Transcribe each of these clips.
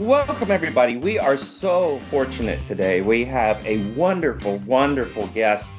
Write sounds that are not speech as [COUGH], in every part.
Welcome, everybody. We are so fortunate today. We have a wonderful, wonderful guest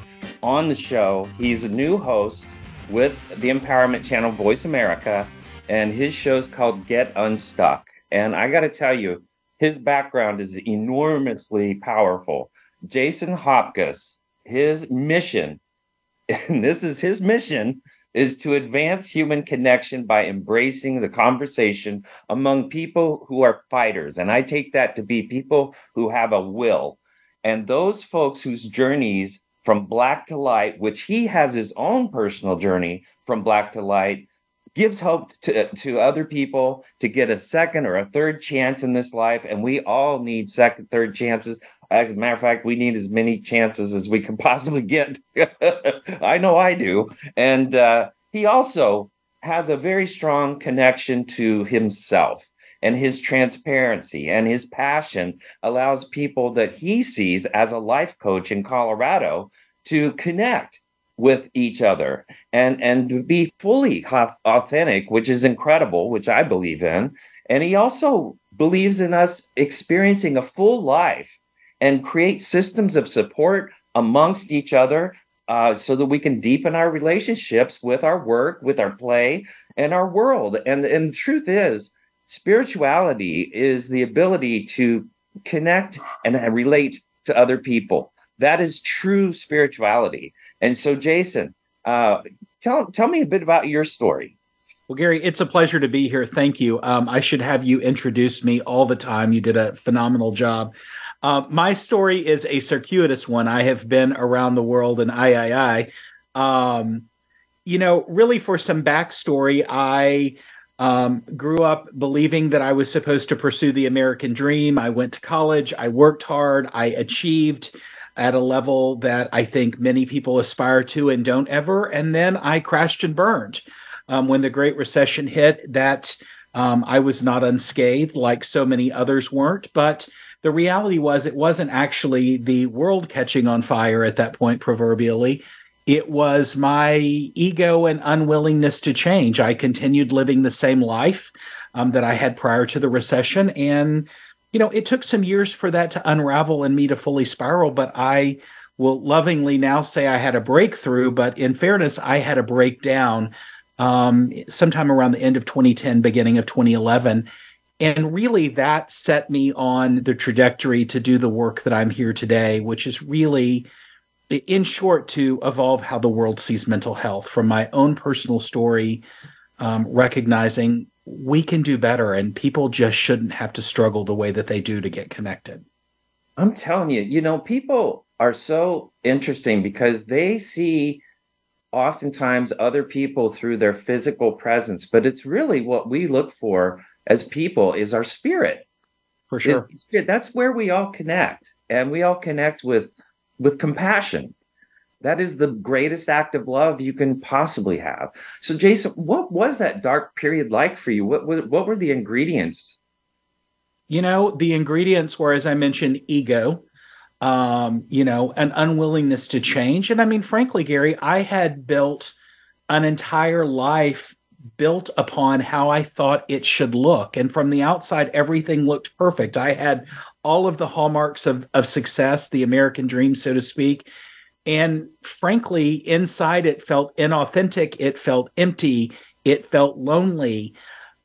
on the show. He's a new host with the Empowerment Channel Voice America, and his show is called Get Unstuck. And I got to tell you, his background is enormously powerful. Jason Hopcus, his mission, [LAUGHS] and this is his mission, is to advance human connection by embracing the conversation among people who are fighters. And I take that to be people who have a will. And those folks whose journeys from black to light, which he has his own personal journey from black to light, gives hope to, to other people to get a second or a third chance in this life. And we all need second, third chances. As a matter of fact, we need as many chances as we can possibly get. [LAUGHS] I know I do. And uh, he also has a very strong connection to himself and his transparency and his passion allows people that he sees as a life coach in Colorado to connect with each other and and be fully authentic which is incredible which i believe in and he also believes in us experiencing a full life and create systems of support amongst each other uh, so that we can deepen our relationships with our work with our play and our world and and the truth is spirituality is the ability to connect and relate to other people that is true spirituality and so, Jason, uh, tell tell me a bit about your story. Well, Gary, it's a pleasure to be here. Thank you. Um, I should have you introduce me all the time. You did a phenomenal job. Uh, my story is a circuitous one. I have been around the world in III. Um, you know, really, for some backstory, I um, grew up believing that I was supposed to pursue the American dream. I went to college. I worked hard. I achieved at a level that I think many people aspire to and don't ever. And then I crashed and burned. Um, when the Great Recession hit, that um, I was not unscathed like so many others weren't. But the reality was, it wasn't actually the world catching on fire at that point, proverbially. It was my ego and unwillingness to change. I continued living the same life um, that I had prior to the recession. And you know, it took some years for that to unravel and me to fully spiral, but I will lovingly now say I had a breakthrough. But in fairness, I had a breakdown um, sometime around the end of 2010, beginning of 2011. And really, that set me on the trajectory to do the work that I'm here today, which is really, in short, to evolve how the world sees mental health from my own personal story, um, recognizing we can do better and people just shouldn't have to struggle the way that they do to get connected. I'm telling you, you know, people are so interesting because they see oftentimes other people through their physical presence, but it's really what we look for as people is our spirit. For sure. That's where we all connect and we all connect with with compassion that is the greatest act of love you can possibly have. So, Jason, what was that dark period like for you? What what were the ingredients? You know, the ingredients were, as I mentioned, ego. Um, you know, an unwillingness to change, and I mean, frankly, Gary, I had built an entire life built upon how I thought it should look. And from the outside, everything looked perfect. I had all of the hallmarks of, of success, the American dream, so to speak. And frankly, inside it felt inauthentic. It felt empty. It felt lonely.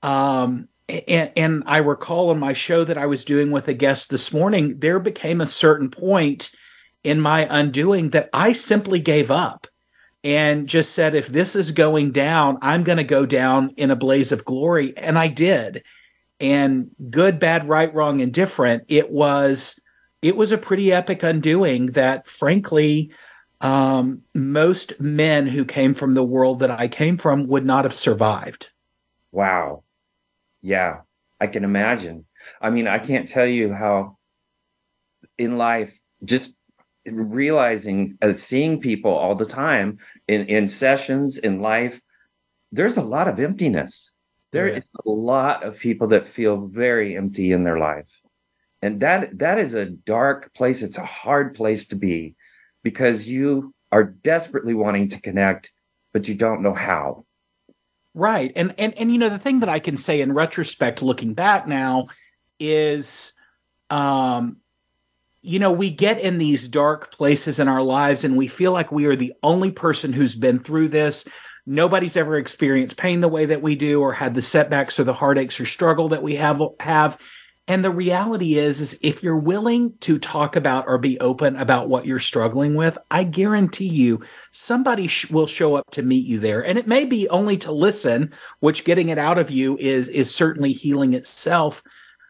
Um, and, and, I recall on my show that I was doing with a guest this morning, there became a certain point in my undoing that I simply gave up and just said, if this is going down, I'm going to go down in a blaze of glory. And I did. And good, bad, right, wrong, and different. It was, it was a pretty epic undoing that frankly, um, most men who came from the world that I came from would not have survived. Wow. Yeah, I can imagine. I mean, I can't tell you how in life, just realizing, uh, seeing people all the time in, in sessions, in life, there's a lot of emptiness. There yeah. is a lot of people that feel very empty in their life. And that that is a dark place. It's a hard place to be because you are desperately wanting to connect, but you don't know how. Right. And and and you know the thing that I can say in retrospect looking back now is um you know we get in these dark places in our lives and we feel like we are the only person who's been through this. Nobody's ever experienced pain the way that we do or had the setbacks or the heartaches or struggle that we have have and the reality is, is if you're willing to talk about or be open about what you're struggling with, I guarantee you somebody sh- will show up to meet you there. And it may be only to listen, which getting it out of you is is certainly healing itself.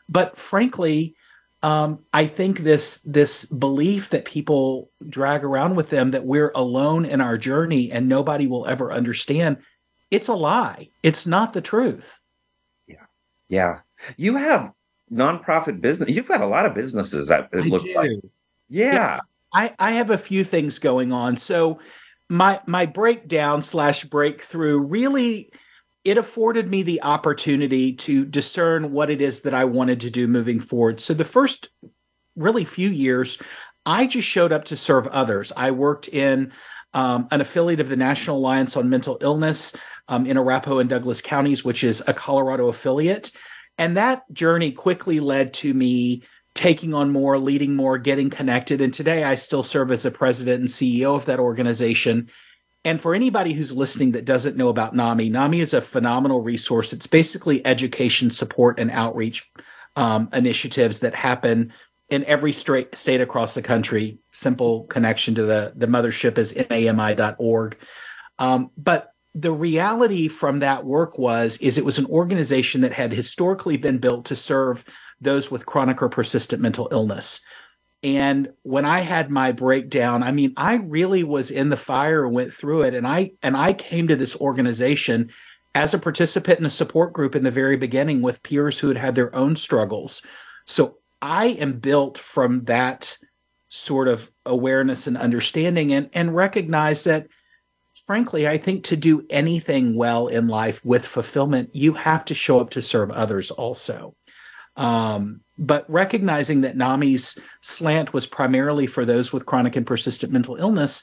But frankly, um, I think this this belief that people drag around with them that we're alone in our journey and nobody will ever understand, it's a lie. It's not the truth. Yeah, yeah. You have nonprofit business. You've got a lot of businesses that it I looks do. like. Yeah. yeah. I, I have a few things going on. So my my breakdown slash breakthrough really it afforded me the opportunity to discern what it is that I wanted to do moving forward. So the first really few years, I just showed up to serve others. I worked in um, an affiliate of the National Alliance on Mental Illness um, in Arapahoe and Douglas counties, which is a Colorado affiliate. And that journey quickly led to me taking on more, leading more, getting connected. And today I still serve as a president and CEO of that organization. And for anybody who's listening that doesn't know about NAMI, NAMI is a phenomenal resource. It's basically education, support, and outreach um, initiatives that happen in every straight state across the country. Simple connection to the, the mothership is nami.org. Um, but the reality from that work was is it was an organization that had historically been built to serve those with chronic or persistent mental illness and when i had my breakdown i mean i really was in the fire and went through it and i and i came to this organization as a participant in a support group in the very beginning with peers who had had their own struggles so i am built from that sort of awareness and understanding and and recognize that frankly, I think to do anything well in life with fulfillment, you have to show up to serve others also. Um, but recognizing that NAMI's slant was primarily for those with chronic and persistent mental illness,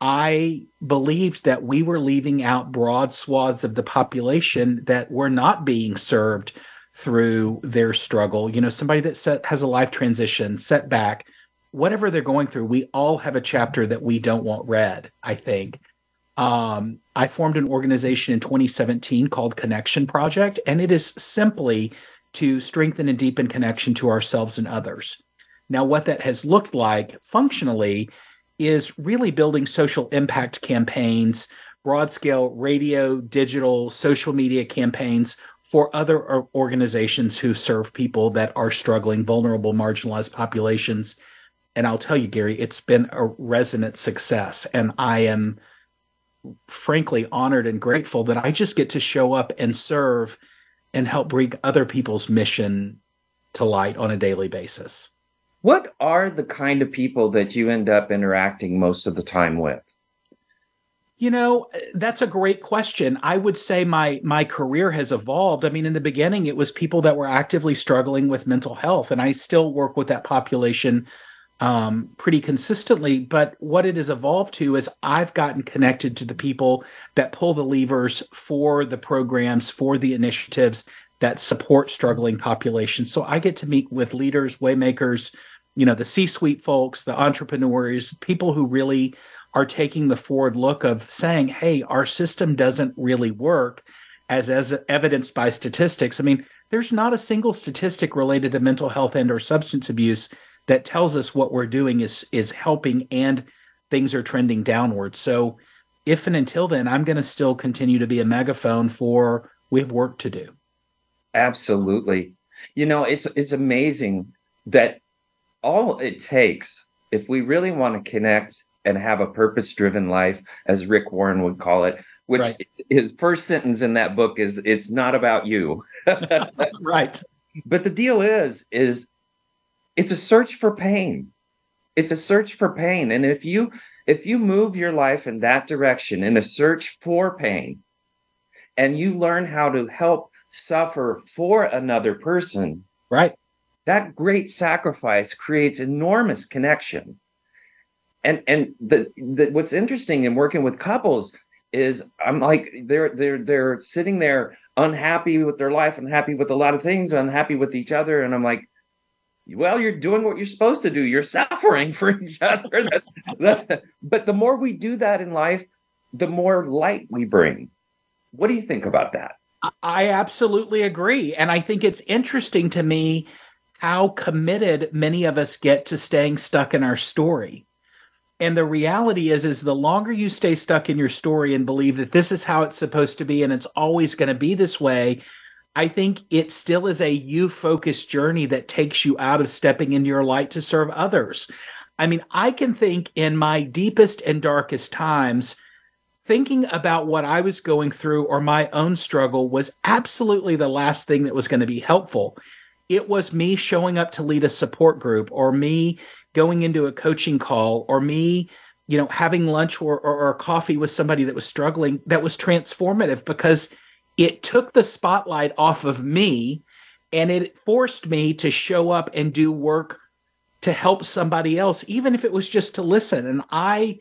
I believed that we were leaving out broad swaths of the population that were not being served through their struggle. You know, somebody that set, has a life transition, setback, whatever they're going through, we all have a chapter that we don't want read, I think. Um, I formed an organization in 2017 called Connection Project, and it is simply to strengthen and deepen connection to ourselves and others. Now, what that has looked like functionally is really building social impact campaigns, broad scale radio, digital, social media campaigns for other organizations who serve people that are struggling, vulnerable, marginalized populations. And I'll tell you, Gary, it's been a resonant success. And I am frankly honored and grateful that I just get to show up and serve and help bring other people's mission to light on a daily basis. What are the kind of people that you end up interacting most of the time with? You know, that's a great question. I would say my my career has evolved. I mean, in the beginning it was people that were actively struggling with mental health and I still work with that population um, pretty consistently. But what it has evolved to is I've gotten connected to the people that pull the levers for the programs, for the initiatives that support struggling populations. So I get to meet with leaders, waymakers, you know, the C suite folks, the entrepreneurs, people who really are taking the forward look of saying, hey, our system doesn't really work as, as evidenced by statistics. I mean, there's not a single statistic related to mental health and or substance abuse that tells us what we're doing is is helping and things are trending downward. So if and until then, I'm going to still continue to be a megaphone for we have work to do. Absolutely. You know, it's it's amazing that all it takes if we really want to connect and have a purpose driven life as Rick Warren would call it, which right. his first sentence in that book is it's not about you. [LAUGHS] right. but the deal is, is it's a search for pain. It's a search for pain. And if you if you move your life in that direction in a search for pain, and you learn how to help suffer for another person, right? That great sacrifice creates enormous connection. And and the, the what's interesting in working with couples is I'm like they're they're they're sitting there unhappy with their life, unhappy with a lot of things, unhappy with each other, and I'm like, well, you're doing what you're supposed to do. You're suffering for each other. [LAUGHS] That's that's. But the more we do that in life, the more light we bring. What do you think about that? I absolutely agree, and I think it's interesting to me how committed many of us get to staying stuck in our story. And the reality is, is the longer you stay stuck in your story and believe that this is how it's supposed to be and it's always going to be this way, I think it still is a you focused journey that takes you out of stepping into your light to serve others. I mean, I can think in my deepest and darkest times, thinking about what I was going through or my own struggle was absolutely the last thing that was going to be helpful. It was me showing up to lead a support group or me going into a coaching call or me you know having lunch or, or, or, coffee with somebody that was struggling that was transformative because it took the spotlight off of me and it forced me to show up and do work to help somebody else even if it was just to listen. And i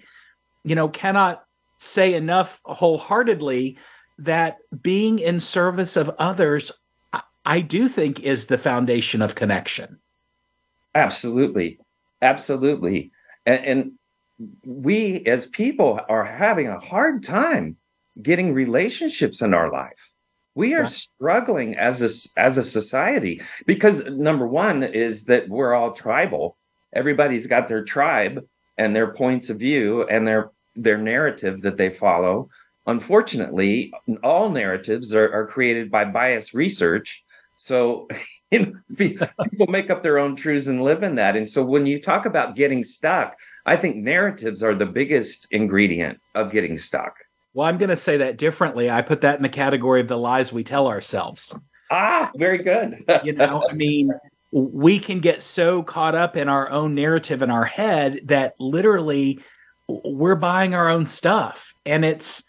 you know cannot say enough wholeheartedly that being in service of others I do think is the foundation of connection. Absolutely. Absolutely. And, and we as people are having a hard time getting relationships in our life. We are struggling as a as a society because number one is that we're all tribal. Everybody's got their tribe and their points of view and their their narrative that they follow. Unfortunately, all narratives are, are created by bias research. So [LAUGHS] people make up their own truths and live in that. And so when you talk about getting stuck, I think narratives are the biggest ingredient of getting stuck. Well, I'm going to say that differently. I put that in the category of the lies we tell ourselves. Ah, very good. [LAUGHS] you know, I mean, we can get so caught up in our own narrative in our head that literally we're buying our own stuff. And it's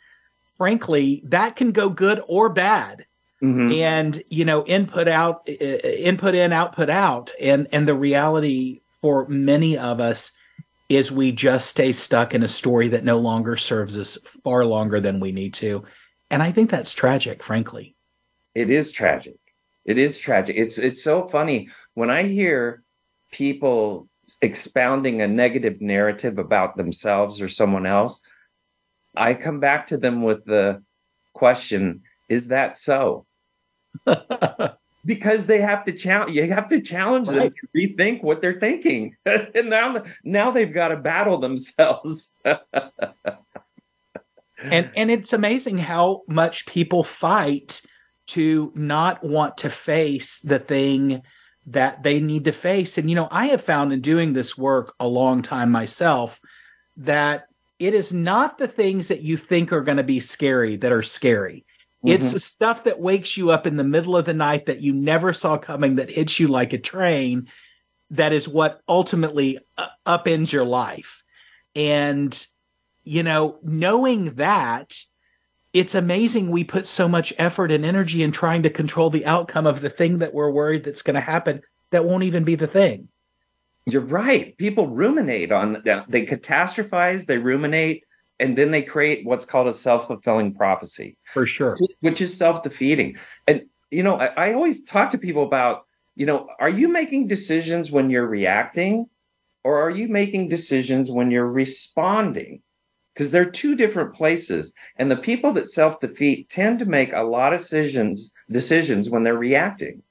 frankly, that can go good or bad. Mm-hmm. and you know input out input in output out and and the reality for many of us is we just stay stuck in a story that no longer serves us far longer than we need to. And i think that's tragic frankly. It is tragic. It is tragic. It's it's so funny. When i hear people expounding a negative narrative about themselves or someone else i come back to them with the question is that so [LAUGHS] because they have to challenge you have to challenge right. them to rethink what they're thinking. [LAUGHS] And now now they've got to battle themselves. [LAUGHS] And and it's amazing how much people fight to not want to face the thing that they need to face. And you know i have found in doing this work a long time myself that it is not the things that you think are going to be scary that are scary mm-hmm. the stuff that wakes you up in the middle of the night that you never saw coming that hits you like a train that is what ultimately uh, upends your life. And, you know, knowing that, it's amazing we put so much effort and energy in trying to control the outcome of the thing that we're worried that's going to happen that won't even be the thing. You're right. People ruminate on that. They catastrophize, they ruminate, and then they create what's called a self-fulfilling prophecy. For sure. Which is self-defeating. And you know I, I, always talk to people about you know are you making decisions when you're reacting or are you making decisions when you're responding? Because they're two different places. And the people that self-defeat tend to make a lot of decisions decisions when they're reacting.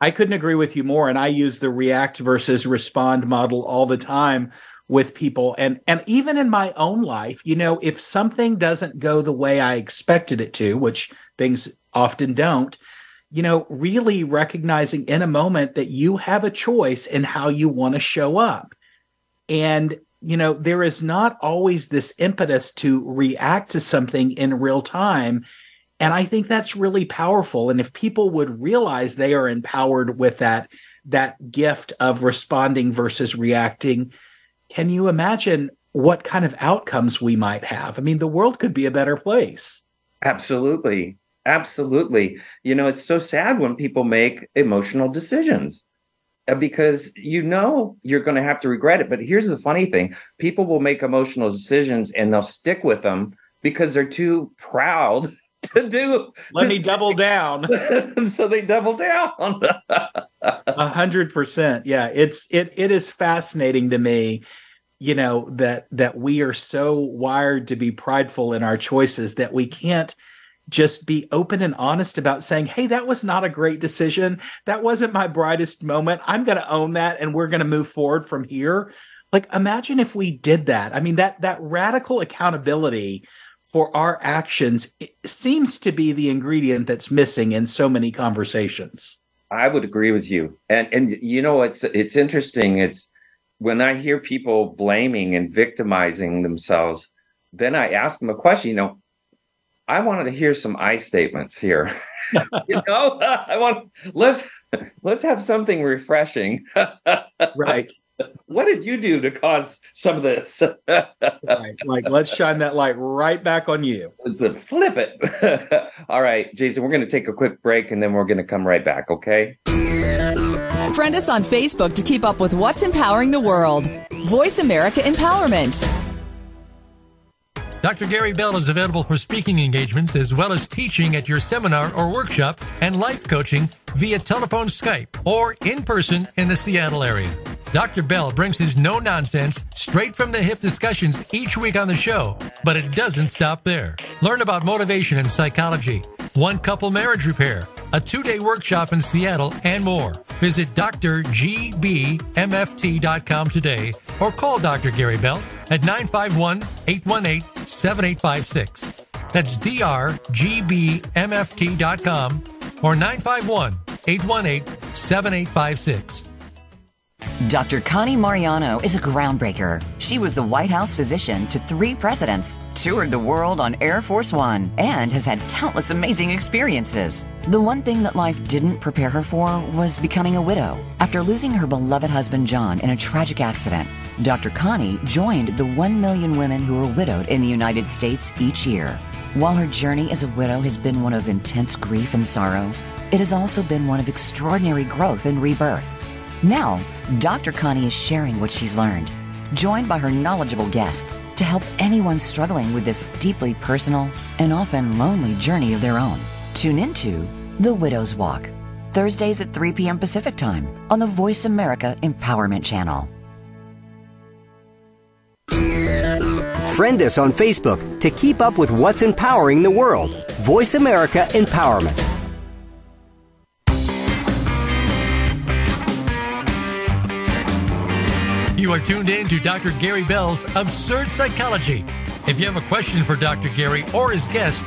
I couldn't agree with you more and i use the react versus respond model all the time with people. And and even in my own life you know if something doesn't go the way i expected it to which things often don't you know really recognizing in a moment that you have a choice in how you want to show up. And you know there is not always this impetus to react to something in real time. And I think that's really powerful. And if people would realize they are empowered with that, that gift of responding versus reacting, can you imagine what kind of outcomes we might have? I mean, the world could be a better place. Absolutely. Absolutely. You know, it's so sad when people make emotional decisions uh, because you know you're going to have to regret it. But here's the funny thing people will make emotional decisions and they'll stick with them because they're too proud [LAUGHS] to do. Let to me double down. [LAUGHS] so they double down. A hundred percent. Yeah, it's it it is fascinating to me, you know, that that we are so wired to be prideful in our choices that we can't just be open and honest about saying, Hey, that was not a great decision. That wasn't my brightest moment. I'm going to own that and we're going to move forward from here. Like, imagine if we did that. I mean, that, that radical accountability for our actions seems to be the ingredient that's missing in so many conversations. I would agree with you. And, and, you know, it's, it's interesting. It's when I hear people blaming and victimizing themselves, then I ask them a question, you know, I wanted to hear some I statements here. [LAUGHS] you know, [LAUGHS] I want let's let's have something refreshing. [LAUGHS] right. What did you do to cause some of this? right. Like let's shine that light right back on you. Let's flip it. [LAUGHS] All right, Jason, we're going to take a quick break and then we're going to come right back, okay? Friend us on Facebook to keep up with what's empowering the world. Voice America Empowerment. Dr. Gary Bell is available for speaking engagements as well as teaching at your seminar or workshop and life coaching via telephone Skype or in person in the Seattle area. Dr. Bell brings his no nonsense, straight from the hip discussions each week on the show, but it doesn't stop there. Learn about motivation and psychology, one couple marriage repair, a two day workshop in Seattle, and more. Visit drgbmft.com today or call Dr. Gary Bell at 951 818 7856. That's drgbmft.com or 951 818 7856. Dr. Connie Mariano is a groundbreaker. She was the White House physician to three presidents, toured the world on Air Force One, and has had countless amazing experiences. The one thing that life didn't prepare her for was becoming a widow. After losing her beloved husband John in a tragic accident, Dr. Connie joined the 1 million women who are widowed in the United States each year. While her journey as a widow has been one of intense grief and sorrow, it has also been one of extraordinary growth and rebirth. Now, Dr. Connie is sharing what she's learned, joined by her knowledgeable guests to help anyone struggling with this deeply personal and often lonely journey of their own. Tune into The Widow's Walk, Thursdays at 3 p.m. Pacific Time on the Voice America Empowerment Channel. Friend us on Facebook to keep up with what's empowering the world. Voice America Empowerment. You are tuned in to Dr. Gary Bell's Absurd Psychology. If you have a question for Dr. Gary or his guest,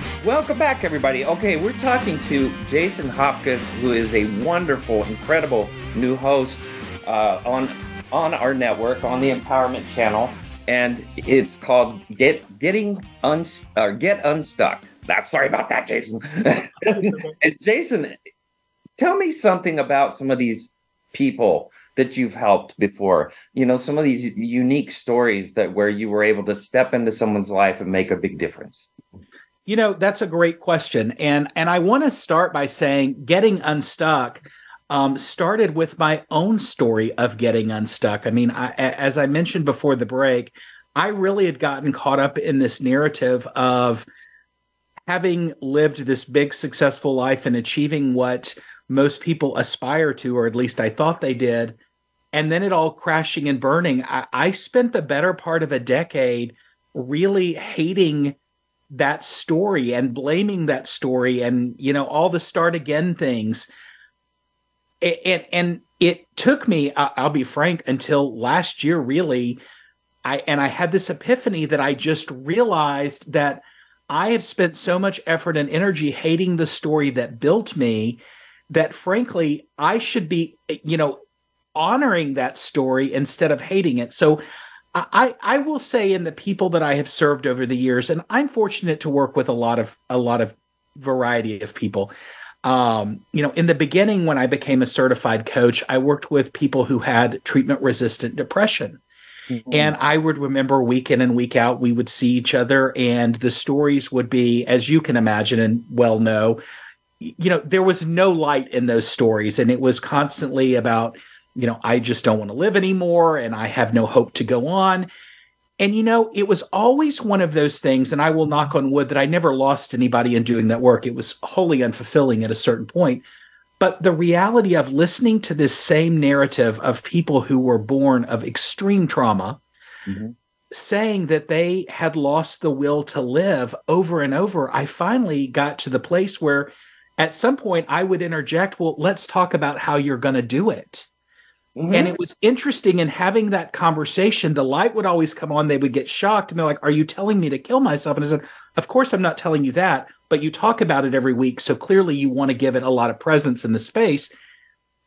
Welcome back, everybody. Okay, we're talking to Jason Hopcus, who is a wonderful, incredible new host uh, on on our network on the Empowerment Channel, and it's called Get Getting Uns or Get Unstuck. I'm sorry about that, Jason. [LAUGHS] and Jason, tell me something about some of these people that you've helped before you know some of these unique stories that where you were able to step into someone's life and make a big difference you know that's a great question and and i want to start by saying getting unstuck um, started with my own story of getting unstuck i mean I, as i mentioned before the break i really had gotten caught up in this narrative of having lived this big successful life and achieving what most people aspire to, or at least I thought they did. And then it all crashing and burning. I, I spent the better part of a decade really hating that story and blaming that story and you know all the start again things. And and it took me i'll be frank until last year really i and i had this epiphany that i just realized that i have spent so much effort and energy hating the story that built me that frankly i should be you know honoring that story instead of hating it. So I, I will say in the people that I have served over the years, and I'm fortunate to work with a lot of a lot of variety of people. Um, you know, in the beginning, when I became a certified coach, I worked with people who had treatment resistant depression. Mm-hmm. And I would remember week in and week out, we would see each other, and the stories would be, as you can imagine and well know, you know, there was no light in those stories. And it was constantly about, you know, I just don't want to live anymore and I have no hope to go on. And, you know, it was always one of those things, and I will knock on wood that I never lost anybody in doing that work. It was wholly unfulfilling at a certain point. But the reality of listening to this same narrative of people who were born of extreme trauma, mm-hmm. saying that they had lost the will to live over and over, I finally got to the place where at some point I would interject, well, let's talk about how you're going to do it. Mm-hmm. And it was interesting in having that conversation. The light would always come on. They would get shocked and they're like, Are you telling me to kill myself? And I said, Of course, I'm not telling you that, but you talk about it every week. So clearly, you want to give it a lot of presence in the space.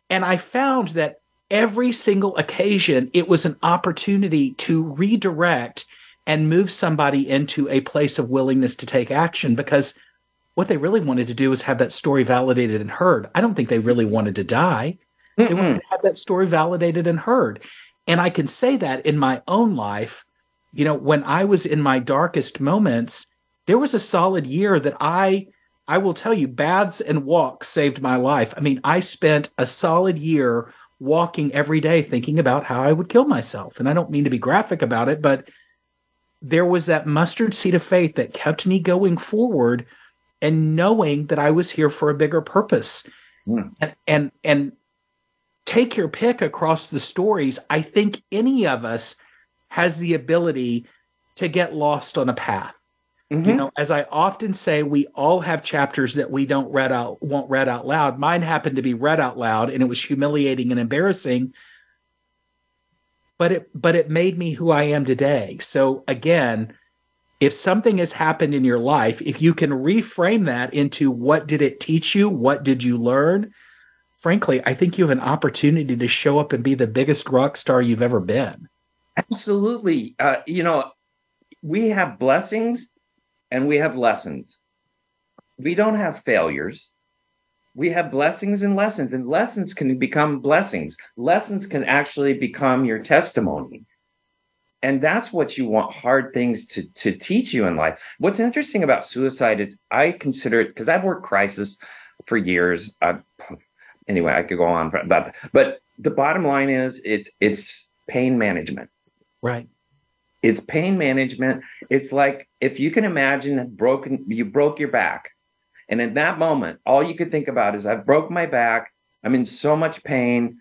And I found that every single occasion, it was an opportunity to redirect and move somebody into a place of willingness to take action because what they really wanted to do was have that story validated and heard. I don't think they really wanted to die. Mm-mm. They want to have that story validated and heard. And I can say that in my own life, you know, when I was in my darkest moments, there was a solid year that I I will tell you baths and walks saved my life. I mean, I spent a solid year walking every day thinking about how I would kill myself. And I don't mean to be graphic about it, but there was that mustard seed of faith that kept me going forward and knowing that I was here for a bigger purpose. Mm. And and and take your pick across the stories, I think any of us has the ability to get lost on a path. Mm-hmm. You know, as I often say, we all have chapters that we don't read out, won't read out loud. Mine happened to be read out loud, and it was humiliating and embarrassing. But it, but it made me who I am today. So again, if something has happened in your life, if you can reframe that into what did it teach you, what did you learn, frankly, I think you have an opportunity to show up and be the biggest rock star you've ever been. Absolutely. Uh, you know, we have blessings and we have lessons. We don't have failures. We have blessings and lessons, and lessons can become blessings. Lessons can actually become your testimony. And that's what you want hard things to, to teach you in life. What's interesting about suicide is I consider it because I've worked crisis for years. I've anyway, I could go on about that. But the bottom line is it's it's pain management. Right. It's pain management. It's like if you can imagine broken you broke your back. And in that moment, all you could think about is I've broke my back. I'm in so much pain.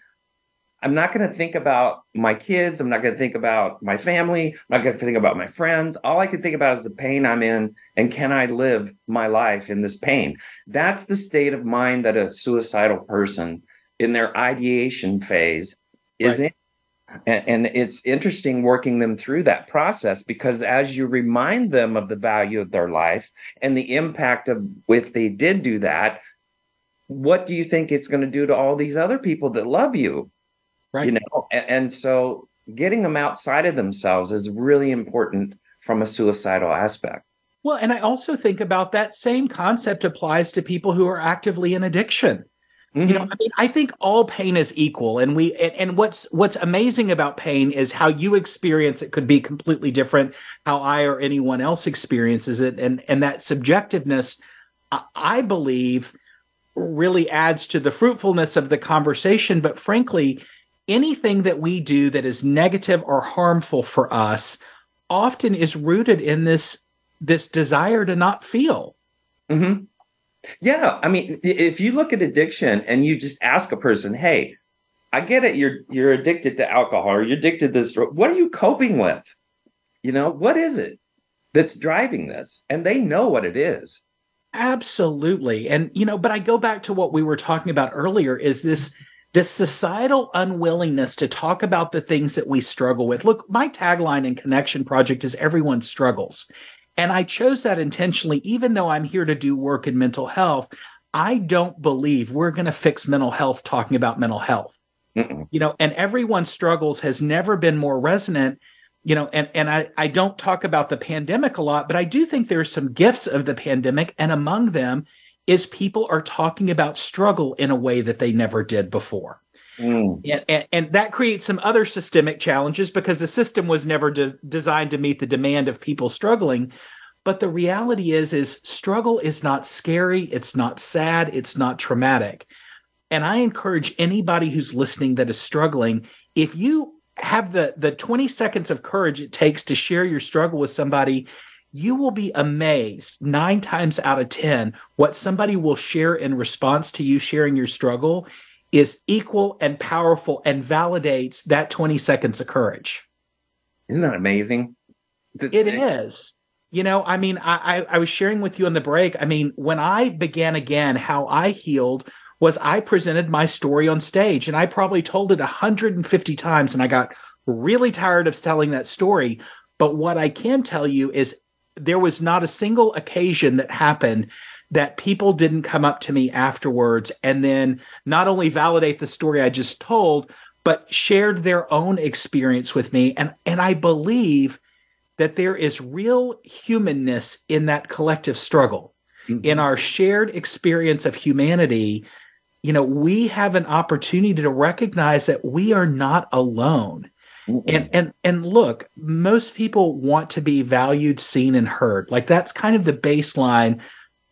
I'm not going to think about my kids. I'm not going to think about my family. I'm not going to think about my friends. All I can think about is the pain I'm in and can I live my life in this pain? That's the state of mind that a suicidal person in their ideation phase is right. in. And, and it's interesting working them through that process because as you remind them of the value of their life and the impact of if they did do that, what do you think it's going to do to all these other people that love you? Right. You know, and, and so getting them outside of themselves is really important from a suicidal aspect. Well, and I also think about that same concept applies to people who are actively in addiction. Mm-hmm. You know, I mean, I think all pain is equal, and we and, and, what's what's amazing about pain is how you experience it could be completely different. How I or anyone else experiences it, and and that subjectiveness, I believe, really adds to the fruitfulness of the conversation. But frankly, anything that we do that is negative or harmful for us often is rooted in this this desire to not feel. Mm-hmm. Yeah, I mean, if you look at addiction and you just ask a person, "Hey, I get it. You're you're addicted to alcohol, or you're addicted to this. What are you coping with? You know, what is it?" that's driving this, and they know what it is. Absolutely. And you know, but I go back to what we were talking about earlier is this this societal unwillingness to talk about the things that we struggle with. Look, my tagline in Connection Project is everyone struggles. And I chose that intentionally even though I'm here to do work in mental health. I don't believe we're going to fix mental health talking about mental health. Mm-mm. You know, and everyone's struggles has never been more resonant you know, and, and I, I don't talk about the pandemic a lot, but I do think there's some gifts of the pandemic. And among them is people are talking about struggle in a way that they never did before. Mm. And, and, and, that creates some other systemic challenges because the system was never de- designed to meet the demand of people struggling. But the reality is, is struggle is not scary. It's not sad. It's not traumatic. And I encourage anybody who's listening that is struggling, if you have the the 20 seconds of courage it takes to share your struggle with somebody you will be amazed nine times out of ten what somebody will share in response to you sharing your struggle is equal and powerful and validates that 20 seconds of courage. Isn't that amazing? It is. You know i mean I, I was sharing with you on the break i mean when i began again how i healed was I presented my story on stage and I probably told it 150 times and I got really tired of telling that story. But what I can tell you is there was not a single occasion that happened that people didn't come up to me afterwards and then not only validate the story I just told, but shared their own experience with me. And, and I believe that there is real humanness in that collective struggle, mm-hmm. in our shared experience of humanity you know, we have an opportunity to recognize that we are not alone. And and and look, most people want to be valued, seen and heard. Like that's kind of the baseline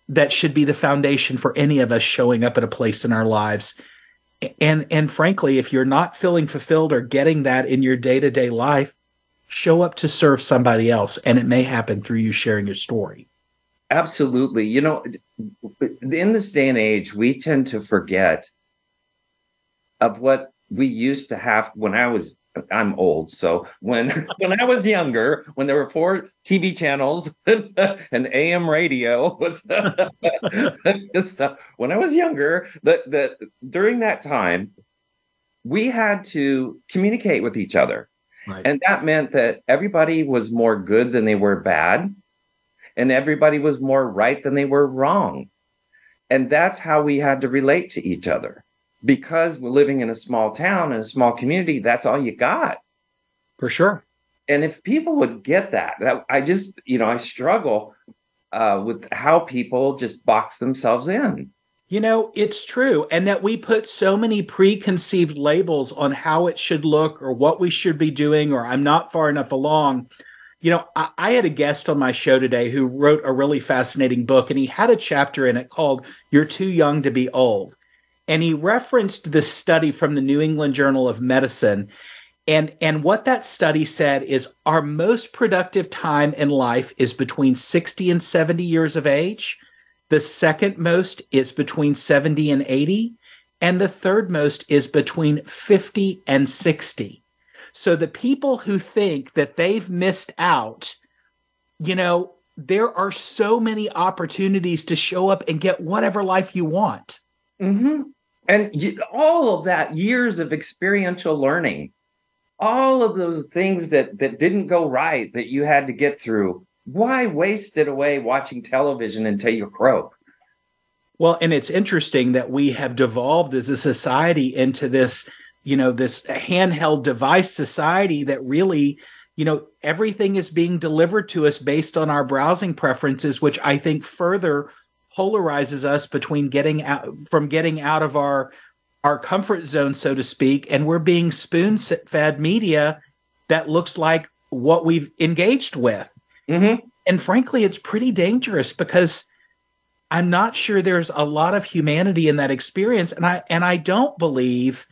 that should be the foundation for any of us showing up at a place in our lives. And and frankly, if you're not feeling fulfilled or getting that in your day-to-day life, show up to serve somebody else and it may happen through you sharing your story. Absolutely. You know, in this day and age, we tend to forget of what we used to have when I was I'm old, so when [LAUGHS] when I was younger, when there were four TV channels [LAUGHS] and AM radio [LAUGHS] was stuff. When I was younger, that that during that time, we had to communicate with each other, right. and that meant that everybody was more good than they were bad, and everybody was more right than they were wrong. And that's how we had to relate to each other. Because we're living in a small town, in a small community, that's all you got. For sure. And if people would get that, that I just, you know, I struggle uh, with how people just box themselves in. You know, it's true. And that we put so many preconceived labels on how it should look or what we should be doing, or I'm not far enough along you know, I, I, had a guest on my show today who wrote a really fascinating book, and he had a chapter in it called You're Too Young to Be Old. And he referenced this study from the New England Journal of Medicine. And, and what that study said is our most productive time in life is between 60 and 70 years of age. The second most is between 70 and 80. And the third most is between 50 and 60. So the people who think that they've missed out, you know, there are so many opportunities to show up and get whatever life you want. Mm-hmm. And all of that years of experiential learning, all of those things that that didn't go right that you had to get through. Why waste it away watching television until you croak? Well, and it's interesting that we have devolved as a society into this you know this handheld device society that really you know everything is being delivered to us based on our browsing preferences which i think further polarizes us between getting out from getting out of our our comfort zone so to speak and we're being spoon fed media that looks like what we've engaged with mm-hmm. and frankly it's pretty dangerous because i'm not sure there's a lot of humanity in that experience and i and i don't believe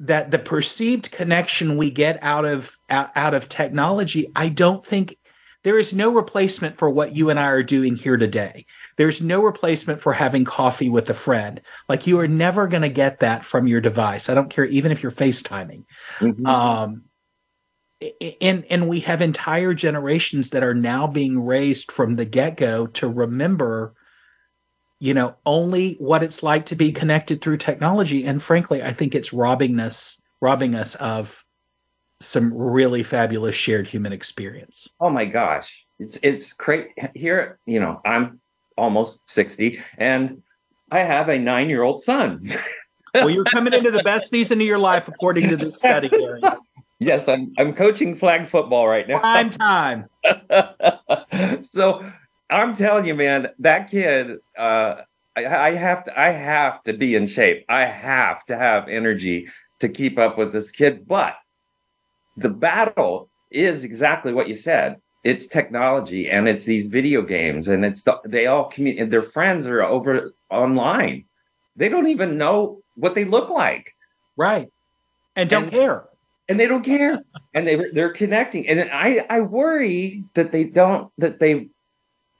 that the perceived connection we get out of out, out of technology, I don't think there is no replacement for what you and I are doing here today. There's no replacement for having coffee with a friend. Like you are never going to get that from your device. I don't care, even if you're FaceTiming. Mm-hmm. Um, and and we have entire generations that are now being raised from the get-go to remember you know only what it's like to be connected through technology and frankly i think it's robbing us robbing us of some really fabulous shared human experience oh my gosh it's it's great here you know i'm almost 60 and i have a nine year old son. [LAUGHS] Well you're coming into the best season of your life according to this study yes i'm i'm coaching flag football right now. Prime time. [LAUGHS] So i'm telling you man that kid uh I, I have to i have to be in shape. I have to have energy to keep up with this kid but the battle is exactly what you said it's technology and it's these video games and it's the, they all communicate their friends are over online. They don't even know what they look like. Right. And don't and, care. and they don't care. And they they're connecting. And i i worry that they don't that they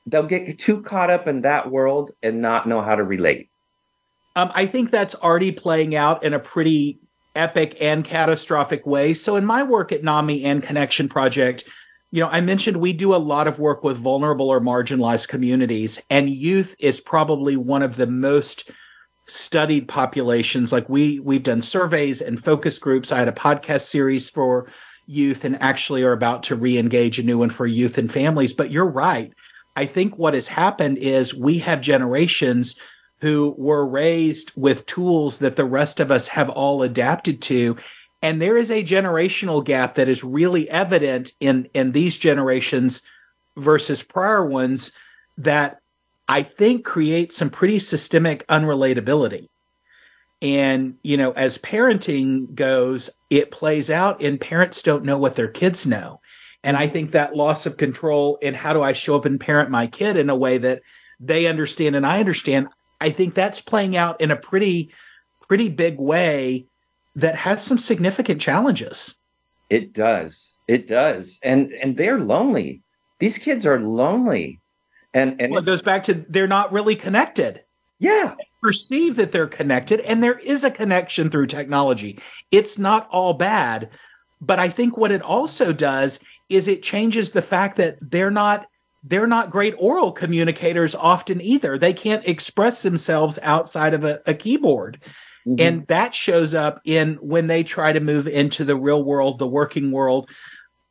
they'll get too caught up in that world and not know how to relate. Um, i think that's already playing out in a pretty epic and catastrophic way. So in my work at nami and connection project you know, I mentioned we do a lot of work with vulnerable or marginalized communities, and youth is probably one of the most studied populations. Like we we've done surveys and focus groups. I had a podcast series for youth, and actually are about to re-engage a new one for youth and families. But you're right. I think what has happened is we have generations who were raised with tools that the rest of us have all adapted to and there is a generational gap that is really evident in in these generations versus prior ones that I think creates some pretty systemic unrelatability. And, you know, as parenting goes, it plays out and parents don't know what their kids know. And I think that loss of control and how do I show up and parent my kid in a way that they understand and I understand, I think that's playing out in a pretty, pretty big way that has some significant challenges. It does. It does. And and they're lonely. These kids are lonely. And and well, it goes back to they're not really connected. Yeah. They perceive that they're connected and there is a connection through technology. It's not all bad, but I think what it also does is it changes the fact that they're not they're not great oral communicators often either. They can't express themselves outside of a, a keyboard. Mm-hmm. And that shows up in when they try to move into the real world, the working world.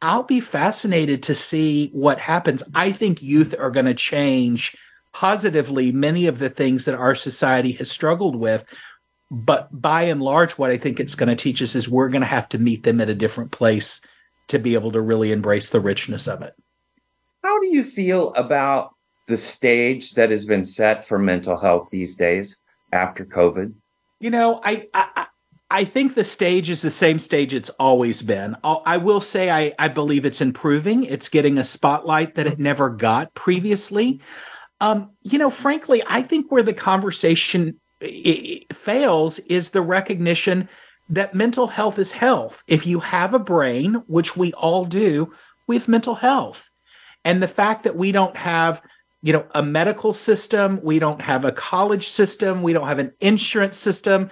I'll be fascinated to see what happens. I think youth are going to change positively many of the things that our society has struggled with. But by and large, what I think it's going to teach us is we're going to have to meet them at a different place to be able to really embrace the richness of it. How do you feel about the stage that has been set for mental health these days after COVID? You know, I, I I think the stage is the same stage it's always been. I'll, I will say I, I believe it's improving. It's getting a spotlight that it never got previously. Um, you know, frankly, I think where the conversation fails is the recognition that mental health is health. If you have a brain, which we all do, we have mental health. And the fact that we don't have you know, a medical system. We don't have a college system. We don't have an insurance system.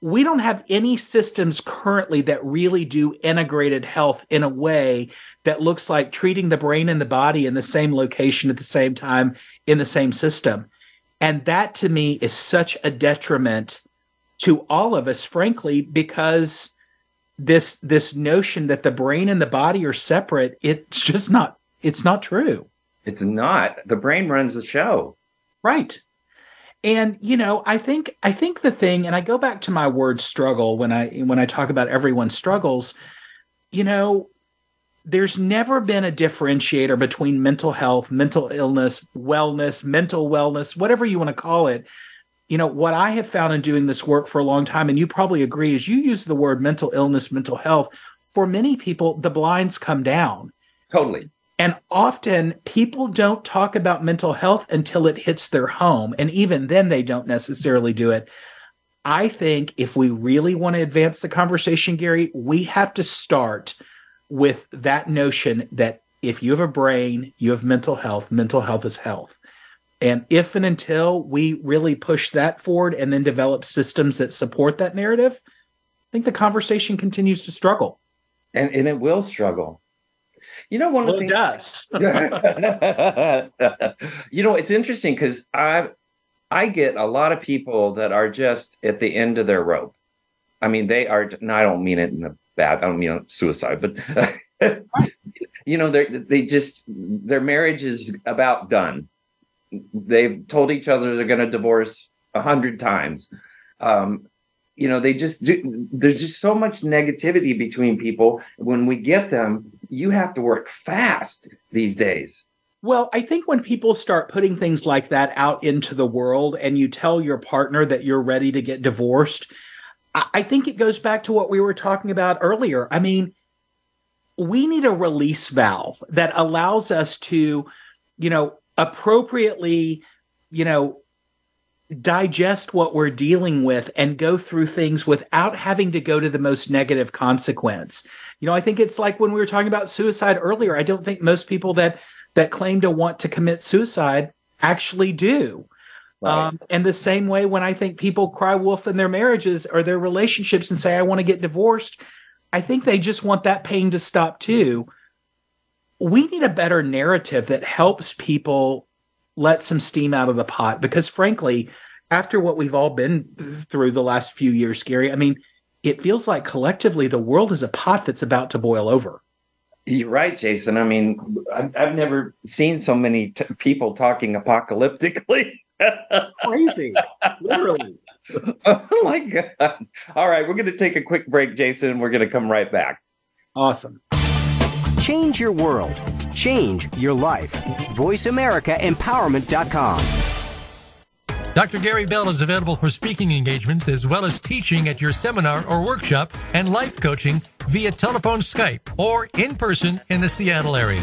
We don't have any systems currently that really do integrated health in a way that looks like treating the brain and the body in the same location at the same time in the same system. And that to me is such a detriment to all of us, frankly, because this this notion that the brain and the body are separate, it's just not it's not true. It's not. The brain runs the show. Right. And you know, I think I think the thing and I go back to my word struggle when I when I talk about everyone struggles, you know, there's never been a differentiator between mental health, mental illness, wellness, mental wellness, whatever you want to call it. You know, what I have found in doing this work for a long time, and you probably agree, is you use the word mental illness, mental health. For many people, the blinds come down. Totally. And often people don't talk about mental health until it hits their home. And even then, they don't necessarily do it. I think if we really want to advance the conversation, Gary, we have to start with that notion that if you have a brain, you have mental health, mental health is health. And if and until we really push that forward and then develop systems that support that narrative, I think the conversation continues to struggle. and and it will struggle. You know, one well, of the it does. [LAUGHS] [LAUGHS] you know, it's interesting because I I get a lot of people that are just at the end of their rope. I mean, they are. And I don't mean it in a bad. I don't mean suicide, but [LAUGHS] you know, they they just their marriage is about done. They've told each other they're going to divorce a hundred times. Um, you know, they just do, there's just so much negativity between people. When we get them, you have to work fast these days. Well, I think when people start putting things like that out into the world and you tell your partner that you're ready to get divorced, I think it goes back to what we were talking about earlier. I mean, we need a release valve that allows us to, you know, appropriately, you know, digest what we're dealing with and go through things without having to go to the most negative consequence. You know, I think it's like when we were talking about suicide earlier. I don't think most people that that claim to want to commit suicide actually do. Right. Um, and the same way when I think people cry wolf in their marriages or their relationships and say, I want to get divorced, I think they just want that pain to stop too. We need a better narrative that helps people let some steam out of the pot because frankly, after what we've all been through the last few years, Gary, I mean, it feels like collectively the world is a pot that's about to boil over. You're right, Jason. I mean, I've, I've never seen so many t- people talking apocalyptically. [LAUGHS] Crazy, literally. oh my God. All right, we're going to take a quick break, Jason. We're going to come right back. Awesome. Change your world. Change your life. VoiceAmericaEmpowerment.com. Dr. Gary Bell is available for speaking engagements as well as teaching at your seminar or workshop and life coaching via telephone, Skype, or in person in the Seattle area.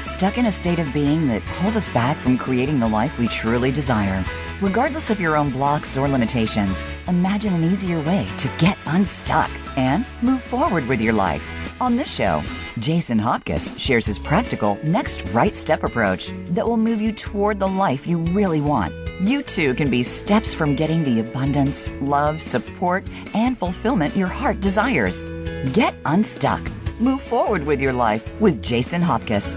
Stuck in a state of being that holds us back from creating the life we truly desire. Regardless of your own blocks or limitations, imagine an easier way to get unstuck and move forward with your life. On this show, Jason Hopcus shares his practical next right step approach that will move you toward the life you really want. You too can be steps from getting the abundance, love, support, and fulfillment your heart desires. Get unstuck. Move forward with your life with Jason Hopcus.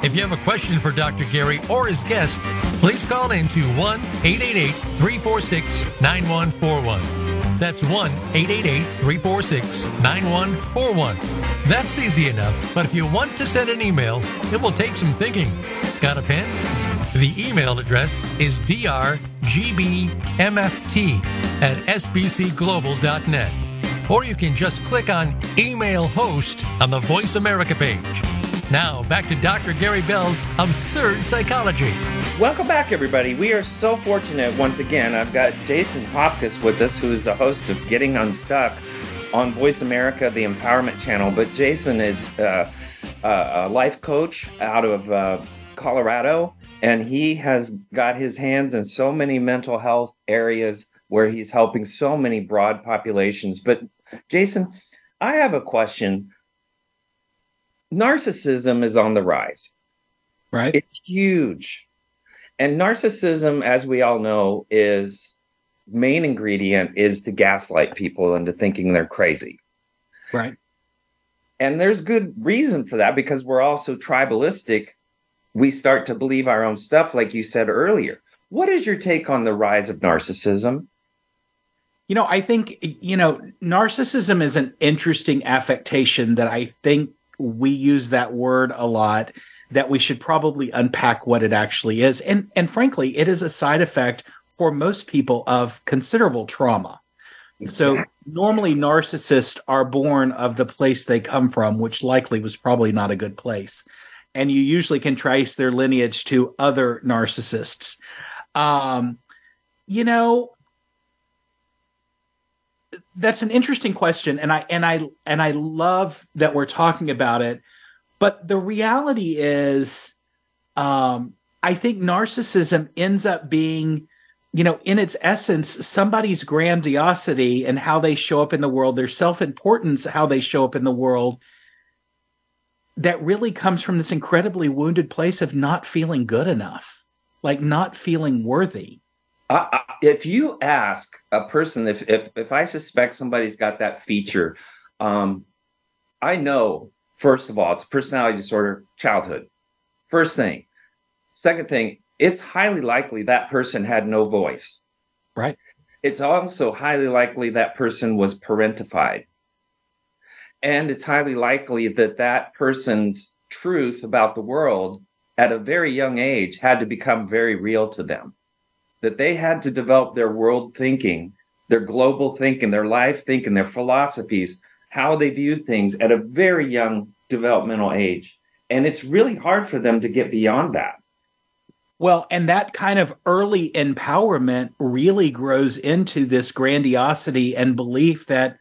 If you have a question for Dr. Gary or his guest, please call in to 1 888 346 9141. That's 1 888 346 9141. That's easy enough, but if you want to send an email, it will take some thinking. Got a pen? The email address is drgbmft at sbcglobal.net or you can just click on Email Host on the Voice America page. Now, back to Dr. Gary Bell's Absurd Psychology. Welcome back, everybody. We are so fortunate once again. I've got Jason Hopcus with us, who is the host of Getting Unstuck on Voice America, the Empowerment Channel. But Jason is uh, a life coach out of uh, Colorado, and he has got his hands in so many mental health areas where he's helping so many broad populations. But Jason, I have a question. Narcissism is on the rise. Right. It's huge. And narcissism, as we all know, is main ingredient is to gaslight people into thinking they're crazy. Right. And there's good reason for that because we're all so tribalistic. We start to believe our own stuff, like you said earlier. What is your take on the rise of narcissism? You know, I think, you know, narcissism is an interesting affectation that I think we use that word a lot that we should probably unpack what it actually is. And and frankly, it is a side effect for most people of considerable trauma. So normally narcissists are born of the place they come from, which likely was probably not a good place. And you usually can trace their lineage to other narcissists. Um, you know, that's an interesting question, and I and I and I love that we're talking about it. But the reality is, um, I think narcissism ends up being you know, in its essence, somebody's grandiosity and how they show up in the world, their self importance, how they show up in the world, that really comes from this incredibly wounded place of not feeling good enough, like not feeling worthy. Uh, if you ask a person, if, if if I suspect somebody's got that feature, um, I know first of all it's a personality disorder, childhood. First thing. Second thing, it's highly likely that person had no voice. Right. It's also highly likely that person was parentified. And it's highly likely that that person's truth about the world at a very young age had to become very real to them. That they had to develop their world thinking, their global thinking, their life thinking, their philosophies, how they viewed things at a very young developmental age. And it's really hard for them to get beyond that. Well, and that kind of early empowerment really grows into this grandiosity and belief that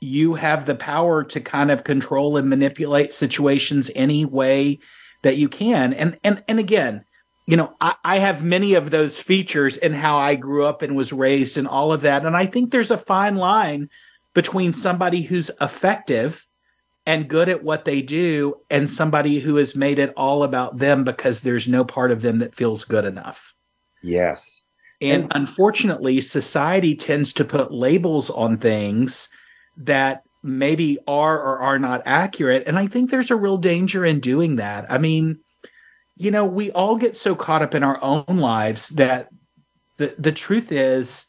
you have the power to kind of control and manipulate situations any way that you can. And and and again, you know, I, I have many of those features in how I grew up and was raised and all of that. And I think there's a fine line between somebody who's effective and good at what they do and somebody who has made it all about them because there's no part of them that feels good enough. Yes. And, and unfortunately, society tends to put labels on things that maybe are or are not accurate. And I think there's a real danger in doing that. I mean, you know, we all get so caught up in our own lives that the, the truth is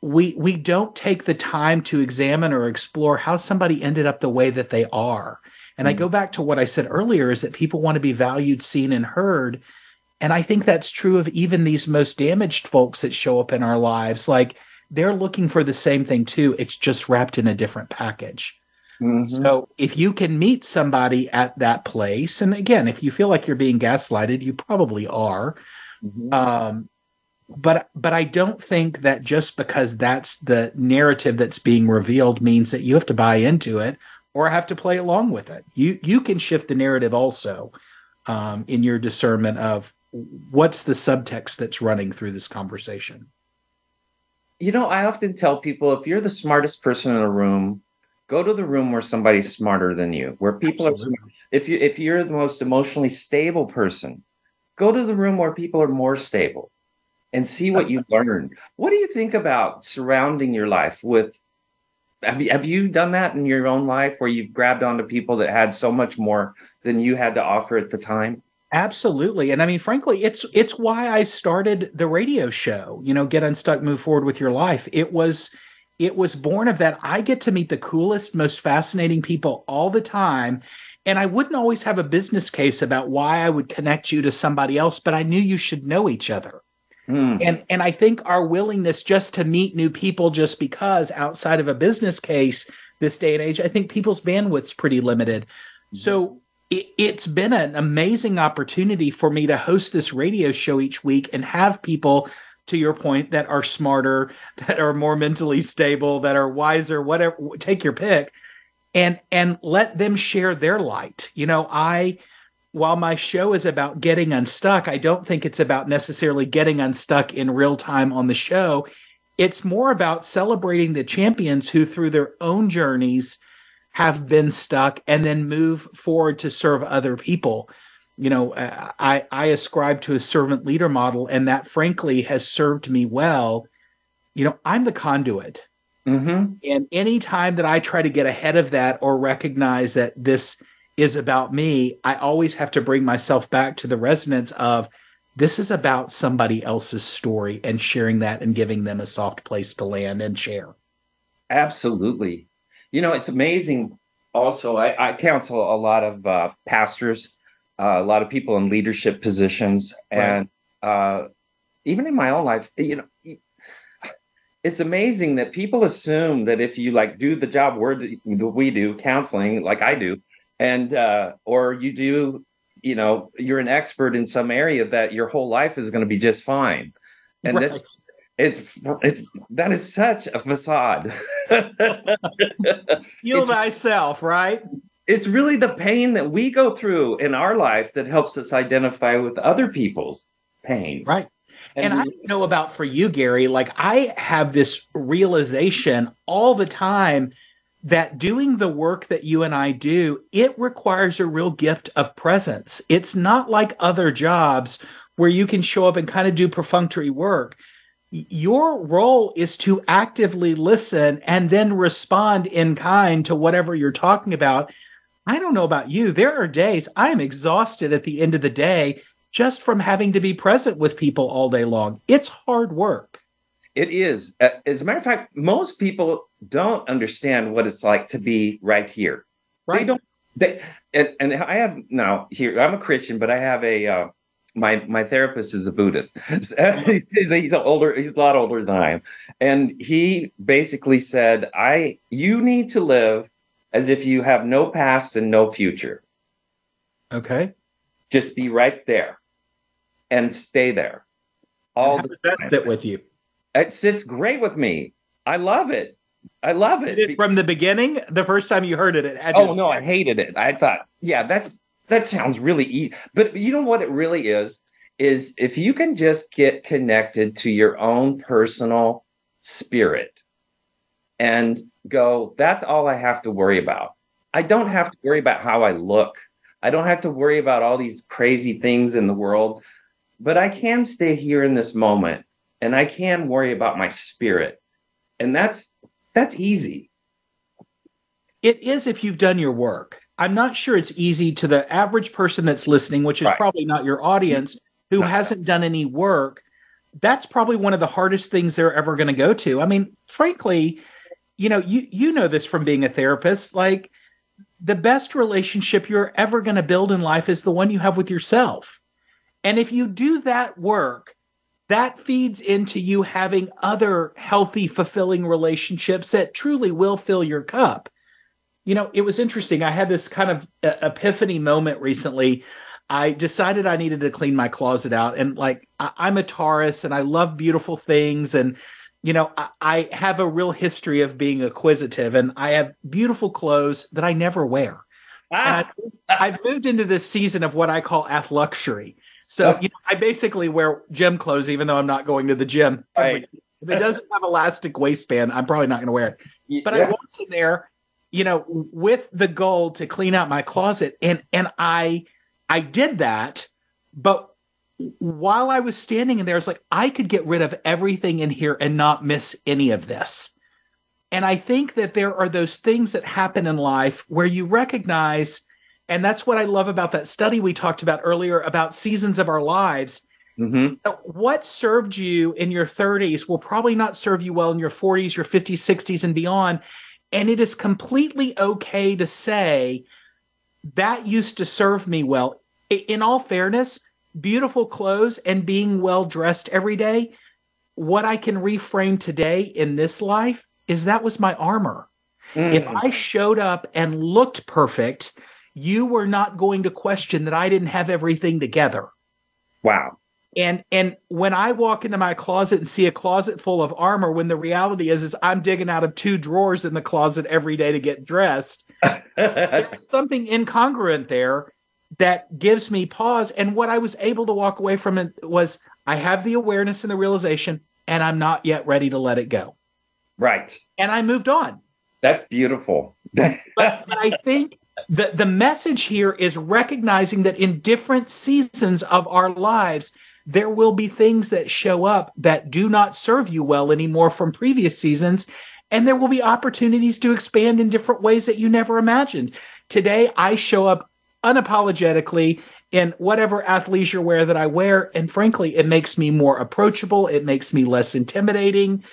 we we don't take the time to examine or explore how somebody ended up the way that they are. And mm. I go back to what I said earlier is that people want to be valued, seen and heard. And I think that's true of even these most damaged folks that show up in our lives. Like they're looking for the same thing too. It's just wrapped in a different package. Mm-hmm. So if you can meet somebody at that place, and again, if you feel like you're being gaslighted, you probably are. Mm-hmm. Um, but but I don't think that just because that's the narrative that's being revealed means that you have to buy into it or have to play along with it. You you can shift the narrative also um, in your discernment of what's the subtext that's running through this conversation. You know, I often tell people if you're the smartest person in a room, go to the room where somebody's smarter than you, where people Absolutely. are. If you if you're the most emotionally stable person, go to the room where people are more stable and see what you learn What do you think about surrounding your life with? Have you, have you done that in your own life where you've grabbed onto people that had so much more than you had to offer at the time? Absolutely. And I mean, frankly, it's it's why I started the radio show, you know, Get Unstuck, Move Forward with Your Life. It was it was born of that. I get to meet the coolest, most fascinating people all the time. And I wouldn't always have a business case about why I would connect you to somebody else, but I knew you should know each other. Mm. And and I think our willingness just to meet new people just because outside of a business case this day and age, I think people's bandwidth's pretty limited. Mm. So it, it's been an amazing opportunity for me to host this radio show each week and have people to your point that are smarter, [LAUGHS] that are more mentally stable, that are wiser, whatever take your pick and and let them share their light. You know, I while my show is about getting unstuck, I don't think it's about necessarily getting unstuck in real time on the show. It's more about celebrating the champions who, through their own journeys, have been stuck and then move forward to serve other people. You know, I, I ascribe to a servant leader model, and that frankly has served me well. You know, I'm the conduit. Mm-hmm. And any time that I try to get ahead of that or recognize that this is about me, I always have to bring myself back to the resonance of this is about somebody else's story and sharing that and giving them a soft place to land and share. Absolutely. You know, it's amazing also I, I counsel a lot of uh, pastors, uh, a lot of people in leadership positions, and uh, even in my own life, you know, it's amazing that people assume that if you like do the job we're, we do, counseling, like I do, and uh, or you do, you know, you're an expert in some area that your whole life is going to be just fine, and Right. this. It's it's that is such a facade. [LAUGHS] Heal It's- thyself, right? It's really the pain that we go through in our life that helps us identify with other people's pain. Right. And, I don't know about for you, Gary. Like I have this realization all the time that doing the work that you and I do, it requires a real gift of presence. It's not like other jobs where you can show up and kind of do perfunctory work. Your role is to actively listen and then respond in kind to whatever you're talking about. I don't know about you. There are days I am exhausted at the end of the day just from having to be present with people all day long. It's hard work. It is. Uh, As a matter of fact, most people don't understand what it's like to be right here. They Right. don't. They and, and I have now here. I'm a Christian, but I have a uh, my my therapist is a Buddhist. [LAUGHS] he's, he's older. He's a lot older than I am, and he basically said, "I you need to live as if you have no past and no future. Okay. Just be right there, and stay there all does that time." sit with you? It sits great with me. I love it. I love it. It from the beginning? The first time you heard it, it had oh no, I hated it. I thought, yeah, that's that sounds really easy. But you know what it really is? Is if you can just get connected to your own personal spirit and go, that's all I have to worry about. I don't have to worry about how I look. I don't have to worry about all these crazy things in the world, but I can stay here in this moment and I can worry about my spirit. And that's that's easy. It is if you've done your work. I'm not sure it's easy to the average person that's listening, which is Right. probably not your audience, who No. hasn't done any work. That's probably one of the hardest things they're ever going to go to. I mean, frankly, you know, you you know this from being a therapist, like the best relationship you're ever going to build in life is the one you have with yourself. And if you do that work, that feeds into you having other healthy, fulfilling relationships that truly will fill your cup. You know, it was interesting. I had this kind of uh, epiphany moment recently. I decided I needed to clean my closet out. And like, I- I'm a Taurus and I love beautiful things. And, you know, I, I have a real history of being acquisitive and I have beautiful clothes that I never wear. Ah. And I, I've moved into this season of what I call ath luxury. So, you know, I basically wear gym clothes, even though I'm not going to the gym. Right. If it doesn't have elastic waistband, I'm probably not going to wear it. But I Yeah. walked in there, you know, with the goal to clean out my closet, and and I I did that, but while I was standing in there, it's like I could get rid of everything in here and not miss any of this. And I think that there are those things that happen in life where you recognize, and that's what I love about that study we talked about earlier about seasons of our lives Mhm. what served you in your 30s will probably not serve you well in your 40s, your 50s, 60s, and beyond. And it is completely okay to say that used to serve me well. In all fairness, beautiful clothes and being well dressed every day, what I can reframe today in this life is that was my armor. If Mm. I showed up and looked perfect, you were not going to question that I didn't have everything together wow. and and when i walk into my closet and see a closet full of armor when the reality is is i'm digging out of two drawers in the closet every day to get dressed [LAUGHS] there's something incongruent there that gives me pause and what i was able to walk away from it was i have the awareness and the realization and i'm not yet ready to let it go right. and i moved on That's beautiful. [LAUGHS] but, but I think the the message here is recognizing that in different seasons of our lives, there will be things that show up that do not serve you well anymore from previous seasons. And there will be opportunities to expand in different ways that you never imagined. Today, I show up unapologetically in whatever athleisure wear that I wear. And frankly, it makes me more approachable. It makes me less intimidating.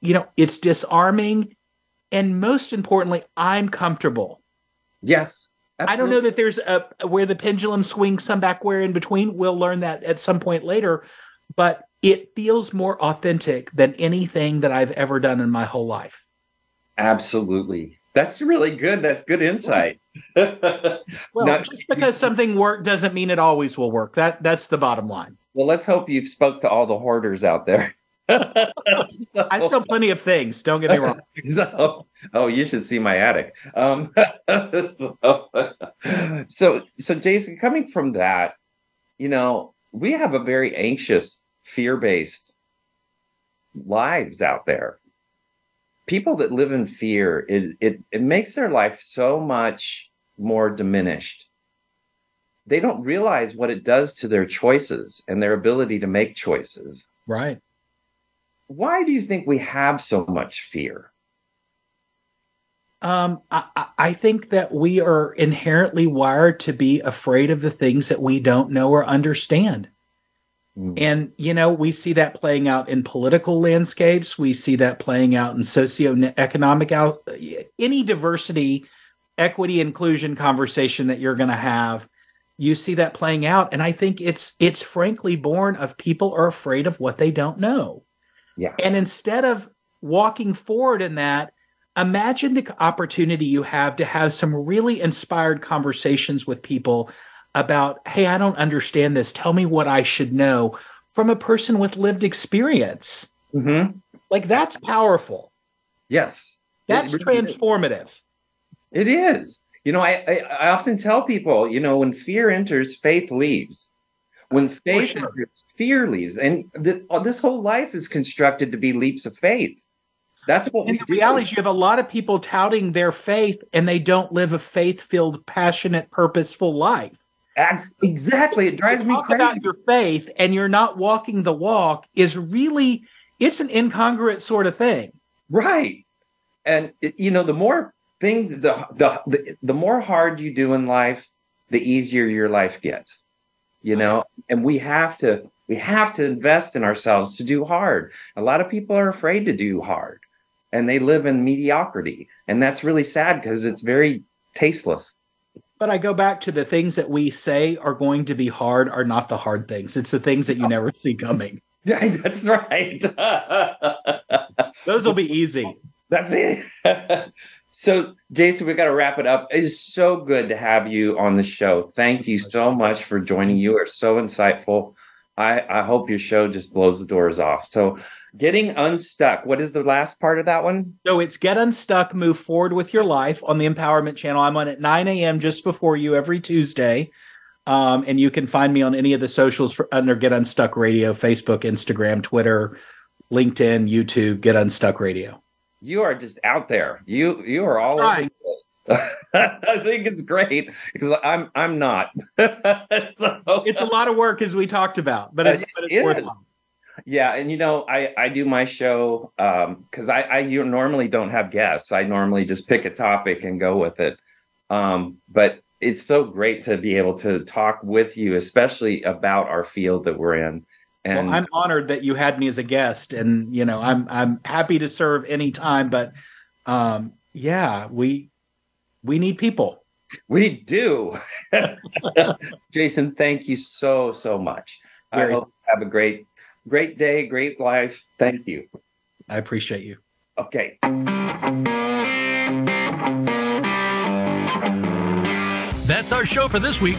You know, it's disarming. And most importantly, I'm comfortable. Yes. Absolutely. I don't know that there's a where the pendulum swings some back where in between. We'll learn that at some point later, but it feels more authentic than anything that I've ever done in my whole life. Absolutely. That's really good. That's good insight. [LAUGHS] well, now, just because something worked doesn't mean it always will work. That that's the bottom line. Well, let's hope you've spoke to all the hoarders out there. so, [LAUGHS] I still plenty of things. Don't get me wrong. [LAUGHS] So, oh, you should see my attic. Um, so, so, so, Jason, coming from that, you know, we have a very anxious, fear-based lives out there. People that live in fear, it it it makes their life so much more diminished. They don't realize what it does to their choices and their ability to make choices. Right why do you think we have so much fear? Um, I, I think that we are inherently wired to be afraid of the things that we don't know or understand. Mm. And, you know, we see that playing out in political landscapes. We see that playing out in socioeconomic out any diversity, equity, inclusion conversation that you're going to have. You see that playing out. And I think it's, it's frankly born of people are afraid of what they don't know. Yeah. And instead of walking forward in that, imagine the opportunity you have to have some really inspired conversations with people about, hey, I don't understand this. Tell me what I should know from a person with lived experience. Mm-hmm. Like that's powerful. Yes. That's it transformative. It is. You know, I, I, I often tell people, you know, when fear enters, faith leaves. When faith sure. enters, fear leaves. And th- uh, this whole life is constructed to be leaps of faith. That's what and we the do. reality is you have a lot of people touting their faith and they don't live a faith-filled, passionate, purposeful life. That's exactly. It drives me crazy. about your faith and you're not walking the walk is really it's an incongruent sort of thing. Right. And you know, the more things the, the the the more hard you do in life, the easier your life gets. You know, and we have to we have to invest in ourselves to do hard. A lot of people are afraid to do hard and they live in mediocrity. And that's really sad because it's very tasteless. But I go back to the things that we say are going to be hard are not the hard things. It's the things that you never see coming. [LAUGHS] Yeah, that's right. [LAUGHS] Those will be easy. That's it. [LAUGHS] so, Jason, we got to wrap it up. It is so good to have you on the show. Thank you so much for joining. You are so insightful. I, I hope your show just blows the doors off. So, getting unstuck. What is the last part of that one? So it's get unstuck, move forward with your life on the Empowerment Channel. I'm on at 9 a.m. just before you every Tuesday. Um, and you can find me on any of the socials for under Get Unstuck Radio, Facebook, Instagram, Twitter, LinkedIn, YouTube, Get Unstuck Radio. You are just out there. You you are all over [LAUGHS] I think it's great because I'm I'm not. [LAUGHS] so, it's a lot of work as we talked about, but it's, but it's it worthwhile. Yeah, and you know, I I do my show because um, I I normally don't have guests. I normally just pick a topic and go with it. Um, but it's so great to be able to talk with you, especially about our field that we're in. And well, I'm honored that you had me as a guest, and you know, I'm I'm happy to serve anytime. But um, yeah, we we need people. We do. [LAUGHS] Jason, thank you so, so much. Very I hope you have a great, great day, great life. Thank you. I appreciate you. Okay. That's our show for this week.